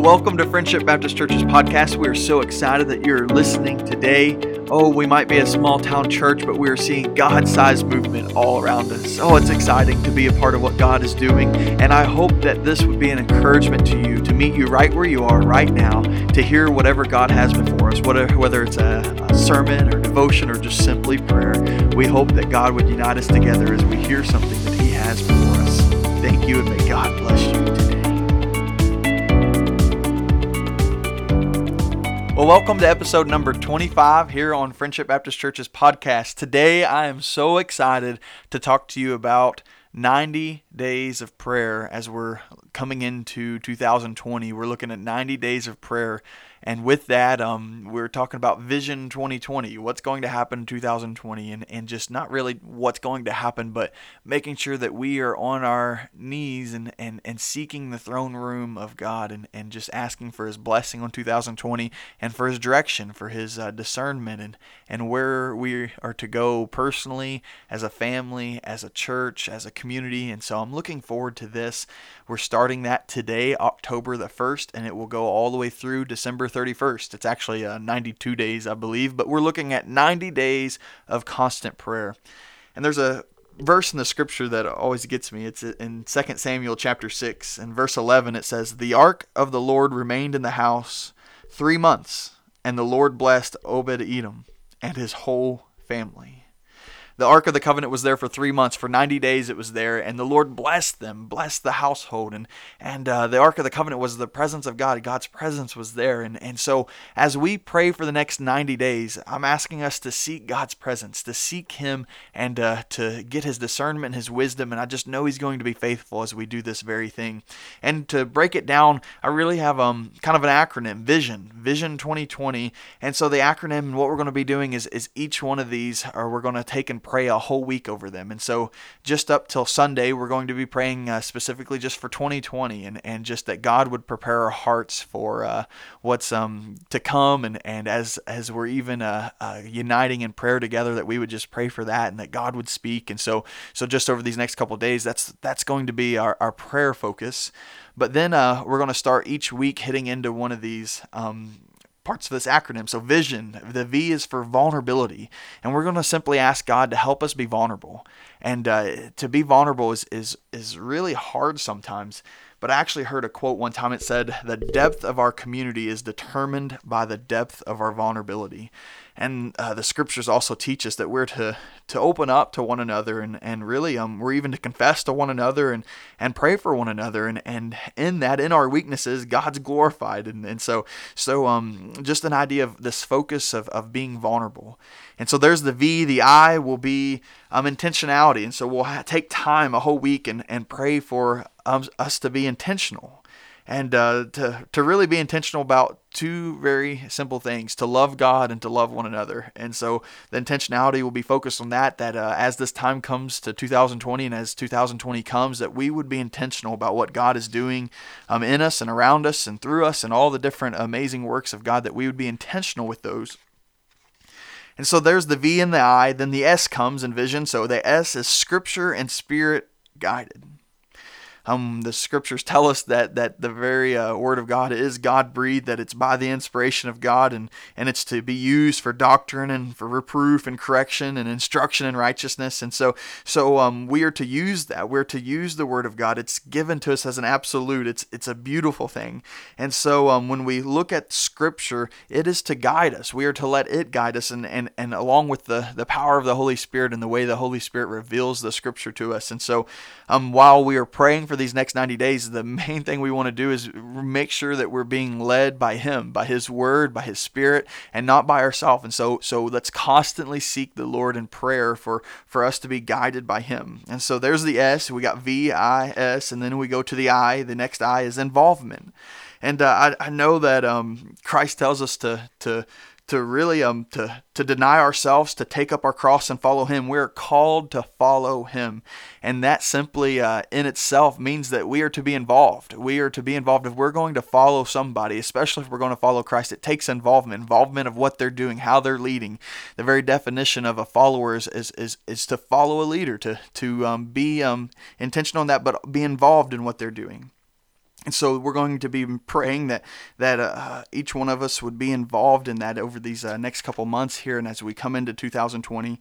Welcome to Friendship Baptist Church's podcast. We are so excited that you're listening today. Oh, we might be a small town church, but we are seeing God sized movement all around us. Oh, it's exciting to be a part of what God is doing. And I hope that this would be an encouragement to you to meet you right where you are right now, to hear whatever God has before us, whether, it's a, sermon or devotion or just simply prayer. We hope that God would unite us together as we hear something that He has before us. Thank you, and may God bless you Well, welcome to episode number 25 here on Friendship Baptist Church's podcast. Today, I am so excited to talk to you about 90 days of prayer as we're coming into 2020. We're looking at 90 days of prayer and with that, um, we're talking about Vision 2020, what's going to happen in 2020, and, and just not really what's going to happen, but making sure that we are on our knees and, and, and seeking the throne room of God and, and just asking for His blessing on 2020 and for His direction, for His uh, discernment, and, and where we are to go personally, as a family, as a church, as a community. And so I'm looking forward to this. We're starting that today, October the 1st, and it will go all the way through December 31st. It's actually uh, 92 days, I believe, but we're looking at 90 days of constant prayer. And there's a verse in the scripture that always gets me. It's in 2 Samuel chapter 6 and verse 11 it says, "The ark of the Lord remained in the house 3 months, and the Lord blessed Obed-Edom and his whole family." The Ark of the Covenant was there for three months. For 90 days it was there, and the Lord blessed them, blessed the household. And, and uh, the Ark of the Covenant was the presence of God. God's presence was there. And, and so as we pray for the next 90 days, I'm asking us to seek God's presence, to seek Him, and uh, to get His discernment, His wisdom. And I just know He's going to be faithful as we do this very thing. And to break it down, I really have um, kind of an acronym, Vision, Vision 2020. And so the acronym and what we're going to be doing is, is each one of these, or we're going to take and pray a whole week over them. And so, just up till Sunday, we're going to be praying uh, specifically just for 2020 and, and just that God would prepare our hearts for uh, what's um, to come. And, and as, as we're even uh, uh, uniting in prayer together, that we would just pray for that and that God would speak. And so, so just over these next couple days, that's, that's going to be our, our prayer focus. But then uh, we're going to start each week hitting into one of these um, parts of this acronym. So, vision, the V is for vulnerability. And we're going to simply ask God to help us be vulnerable. And uh, to be vulnerable is, is, is really hard sometimes. But I actually heard a quote one time. It said, The depth of our community is determined by the depth of our vulnerability. And uh, the scriptures also teach us that we're to, to open up to one another and, and really um, we're even to confess to one another and, and pray for one another. And, and in that, in our weaknesses, God's glorified. And, and so, so um, just an idea of this focus of, of being vulnerable. And so there's the V, the I will be um, intentionality. And so we'll ha- take time a whole week and, and pray for um, us to be intentional and uh, to, to really be intentional about two very simple things to love God and to love one another. And so the intentionality will be focused on that, that uh, as this time comes to 2020 and as 2020 comes, that we would be intentional about what God is doing um, in us and around us and through us and all the different amazing works of God, that we would be intentional with those. And so there's the V and the I, then the S comes in vision. So the S is scripture and spirit guided. Um, the scriptures tell us that that the very uh, word of God is God breathed, that it's by the inspiration of God, and and it's to be used for doctrine and for reproof and correction and instruction in righteousness. And so so um, we are to use that. We're to use the word of God. It's given to us as an absolute. It's it's a beautiful thing. And so um, when we look at scripture, it is to guide us. We are to let it guide us, and and and along with the the power of the Holy Spirit and the way the Holy Spirit reveals the scripture to us. And so um, while we are praying for these next 90 days, the main thing we want to do is make sure that we're being led by Him, by His Word, by His Spirit, and not by ourselves. And so, so let's constantly seek the Lord in prayer for for us to be guided by Him. And so there's the S. We got V, I, S, and then we go to the I. The next I is involvement. And uh, I, I know that um, Christ tells us to to to really um to to deny ourselves to take up our cross and follow him. We're called to follow him. And that simply uh, in itself means that we are to be involved. We are to be involved. If we're going to follow somebody especially if we're going to follow christ it takes involvement involvement of what they're doing how they're leading. The very definition of a follower is is, is, is to follow a leader to to um, be um, intentional in that but be involved in what they're doing And so we're going to be praying that that uh, each one of us would be involved in that over these uh, next couple months here, and as we come into 2020.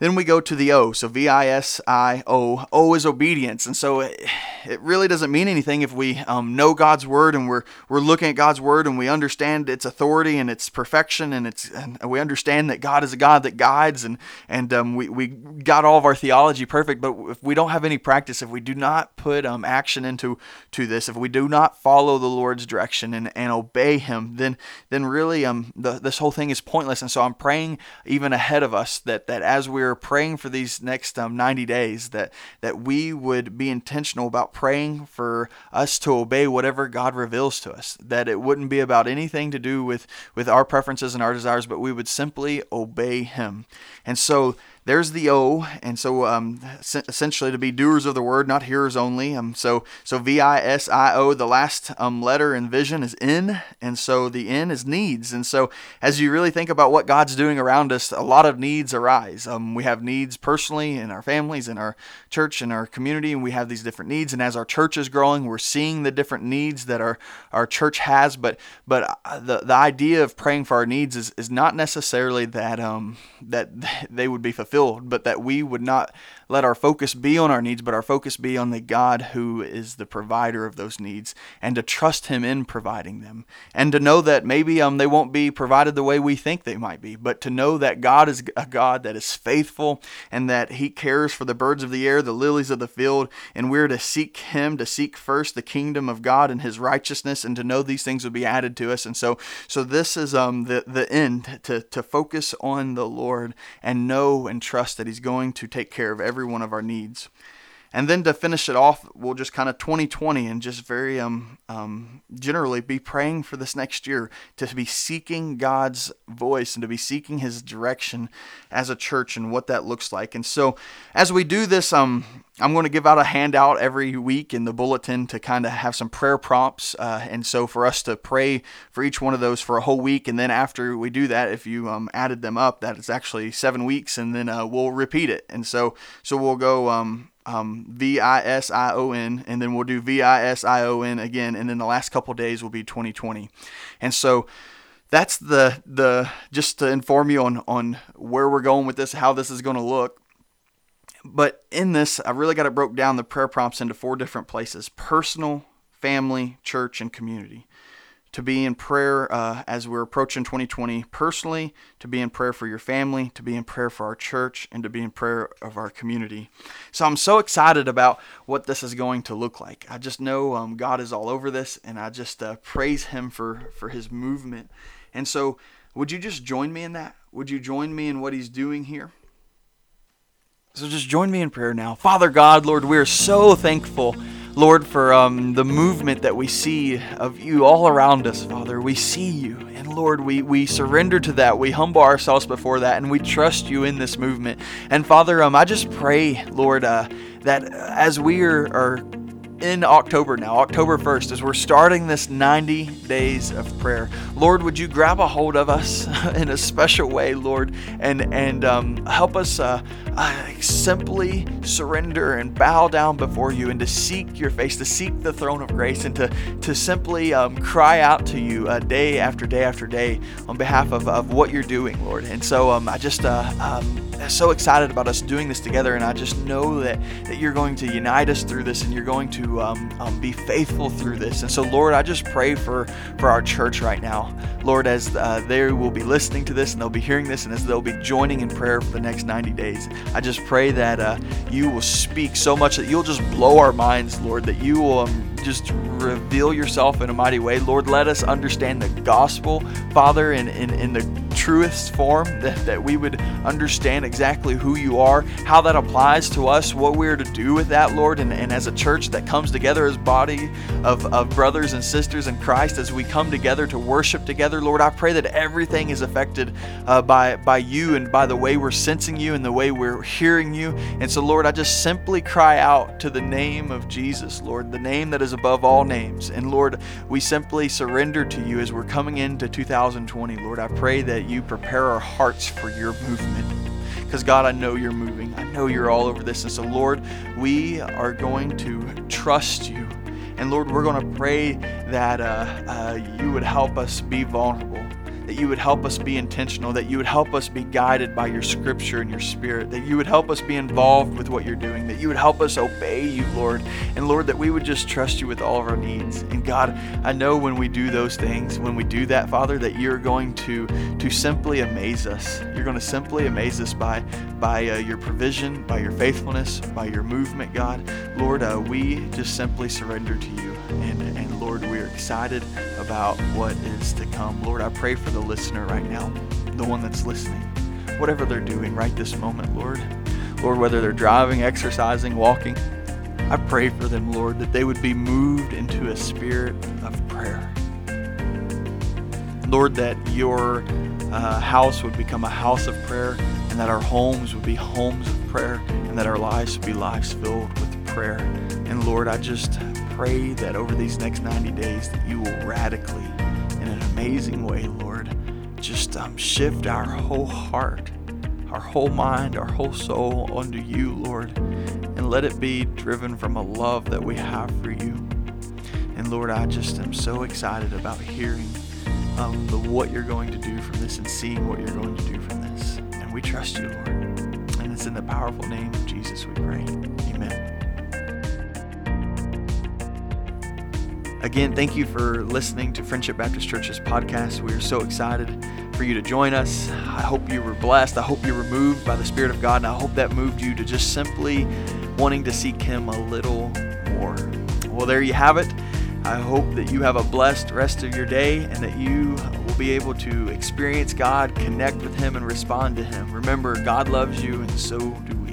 Then we go to the O. So V I S I O. O is obedience. And so it, it really doesn't mean anything if we um, know God's word and we're, we're looking at God's word and we understand its authority and its perfection and, it's, and we understand that God is a God that guides and, and um, we, we got all of our theology perfect. But if we don't have any practice, if we do not put um, action into to this, if we do not follow the Lord's direction and, and obey Him, then, then really um, the, this whole thing is pointless. And so I'm praying even ahead of us that, that as we're we're praying for these next um, 90 days that that we would be intentional about praying for us to obey whatever God reveals to us. That it wouldn't be about anything to do with with our preferences and our desires but we would simply obey him. And so there's the O, and so um, essentially to be doers of the word, not hearers only. Um, so so V I S I O, the last um, letter in vision is N, and so the N is needs. And so as you really think about what God's doing around us, a lot of needs arise. Um, we have needs personally in our families, in our church, in our community, and we have these different needs. And as our church is growing, we're seeing the different needs that our our church has. But but uh, the the idea of praying for our needs is, is not necessarily that um that they would be fulfilled but that we would not let our focus be on our needs, but our focus be on the God who is the provider of those needs, and to trust Him in providing them, and to know that maybe um, they won't be provided the way we think they might be, but to know that God is a God that is faithful and that He cares for the birds of the air, the lilies of the field, and we're to seek Him, to seek first the kingdom of God and His righteousness, and to know these things will be added to us. And so, so this is um, the the end to to focus on the Lord and know and trust that He's going to take care of every one of our needs. And then to finish it off, we'll just kind of 2020 and just very um, um, generally be praying for this next year to be seeking God's voice and to be seeking His direction as a church and what that looks like. And so, as we do this, um, I'm going to give out a handout every week in the bulletin to kind of have some prayer prompts. Uh, and so, for us to pray for each one of those for a whole week. And then, after we do that, if you um, added them up, that is actually seven weeks. And then uh, we'll repeat it. And so, so we'll go. Um, um, V I S I O N, and then we'll do V I S I O N again, and then the last couple days will be 2020. And so that's the the just to inform you on on where we're going with this, how this is going to look. But in this, I really got it broke down the prayer prompts into four different places: personal, family, church, and community to be in prayer uh, as we're approaching 2020 personally, to be in prayer for your family, to be in prayer for our church, and to be in prayer of our community. So I'm so excited about what this is going to look like. I just know um, God is all over this, and I just uh, praise Him for, for His movement. And so, would you just join me in that? Would you join me in what He's doing here? So just join me in prayer now. Father God, Lord, we are so thankful Lord, for um, the movement that we see of you all around us, Father. We see you. And Lord, we, we surrender to that. We humble ourselves before that, and we trust you in this movement. And Father, um, I just pray, Lord, uh, that as we are, are in October now, October 1st, as we're starting this 90 days of prayer. Lord, would you grab a hold of us in a special way, Lord, and and um, help us uh, uh, simply surrender and bow down before you, and to seek your face, to seek the throne of grace, and to to simply um, cry out to you uh, day after day after day on behalf of, of what you're doing, Lord. And so um, I just uh, um, so excited about us doing this together, and I just know that that you're going to unite us through this, and you're going to um, um, be faithful through this. And so, Lord, I just pray for, for our church right now. Lord, as uh, they will be listening to this and they'll be hearing this, and as they'll be joining in prayer for the next 90 days, I just pray that uh, you will speak so much that you'll just blow our minds, Lord, that you will um, just reveal yourself in a mighty way. Lord, let us understand the gospel, Father, in, in, in the truest form, that, that we would understand exactly who you are, how that applies to us, what we're to do with that, Lord, and, and as a church that comes together as body of, of brothers and sisters in Christ, as we come together to worship together, Lord, I pray that everything is affected uh, by, by you and by the way we're sensing you and the way we're hearing you. And so, Lord, I just simply cry out to the name of Jesus, Lord, the name that is above all names. And Lord, we simply surrender to you as we're coming into 2020. Lord, I pray that you prepare our hearts for your movement. Because, God, I know you're moving. I know you're all over this. And so, Lord, we are going to trust you And Lord, we're going to pray that uh, uh, you would help us be vulnerable that you would help us be intentional, that you would help us be guided by your scripture and your spirit, that you would help us be involved with what you're doing, that you would help us obey you, Lord. And Lord, that we would just trust you with all of our needs. And God, I know when we do those things, when we do that, Father, that you're going to to simply amaze us. You're going to simply amaze us by by uh, your provision, by your faithfulness, by your movement, God. Lord, uh, we just simply surrender to you. And, and Lord, we are excited about what is to come. Lord, I pray for the listener right now, the one that's listening, whatever they're doing right this moment, Lord. Lord, whether they're driving, exercising, walking, I pray for them, Lord, that they would be moved into a spirit of prayer. Lord, that your uh, house would become a house of prayer, and that our homes would be homes of prayer, and that our lives would be lives filled with prayer. And Lord, I just pray that over these next 90 days that you will radically, amazing way, Lord, just um, shift our whole heart, our whole mind, our whole soul unto you, Lord, and let it be driven from a love that we have for you. And Lord, I just am so excited about hearing um, the what you're going to do from this and seeing what you're going to do from this. And we trust you, Lord. And it's in the powerful name of Jesus we pray. Again, thank you for listening to Friendship Baptist Church's podcast. We are so excited for you to join us. I hope you were blessed. I hope you were moved by the Spirit of God, and I hope that moved you to just simply wanting to seek Him a little more. Well, there you have it. I hope that you have a blessed rest of your day and that you will be able to experience God, connect with Him, and respond to Him. Remember, God loves you, and so do we.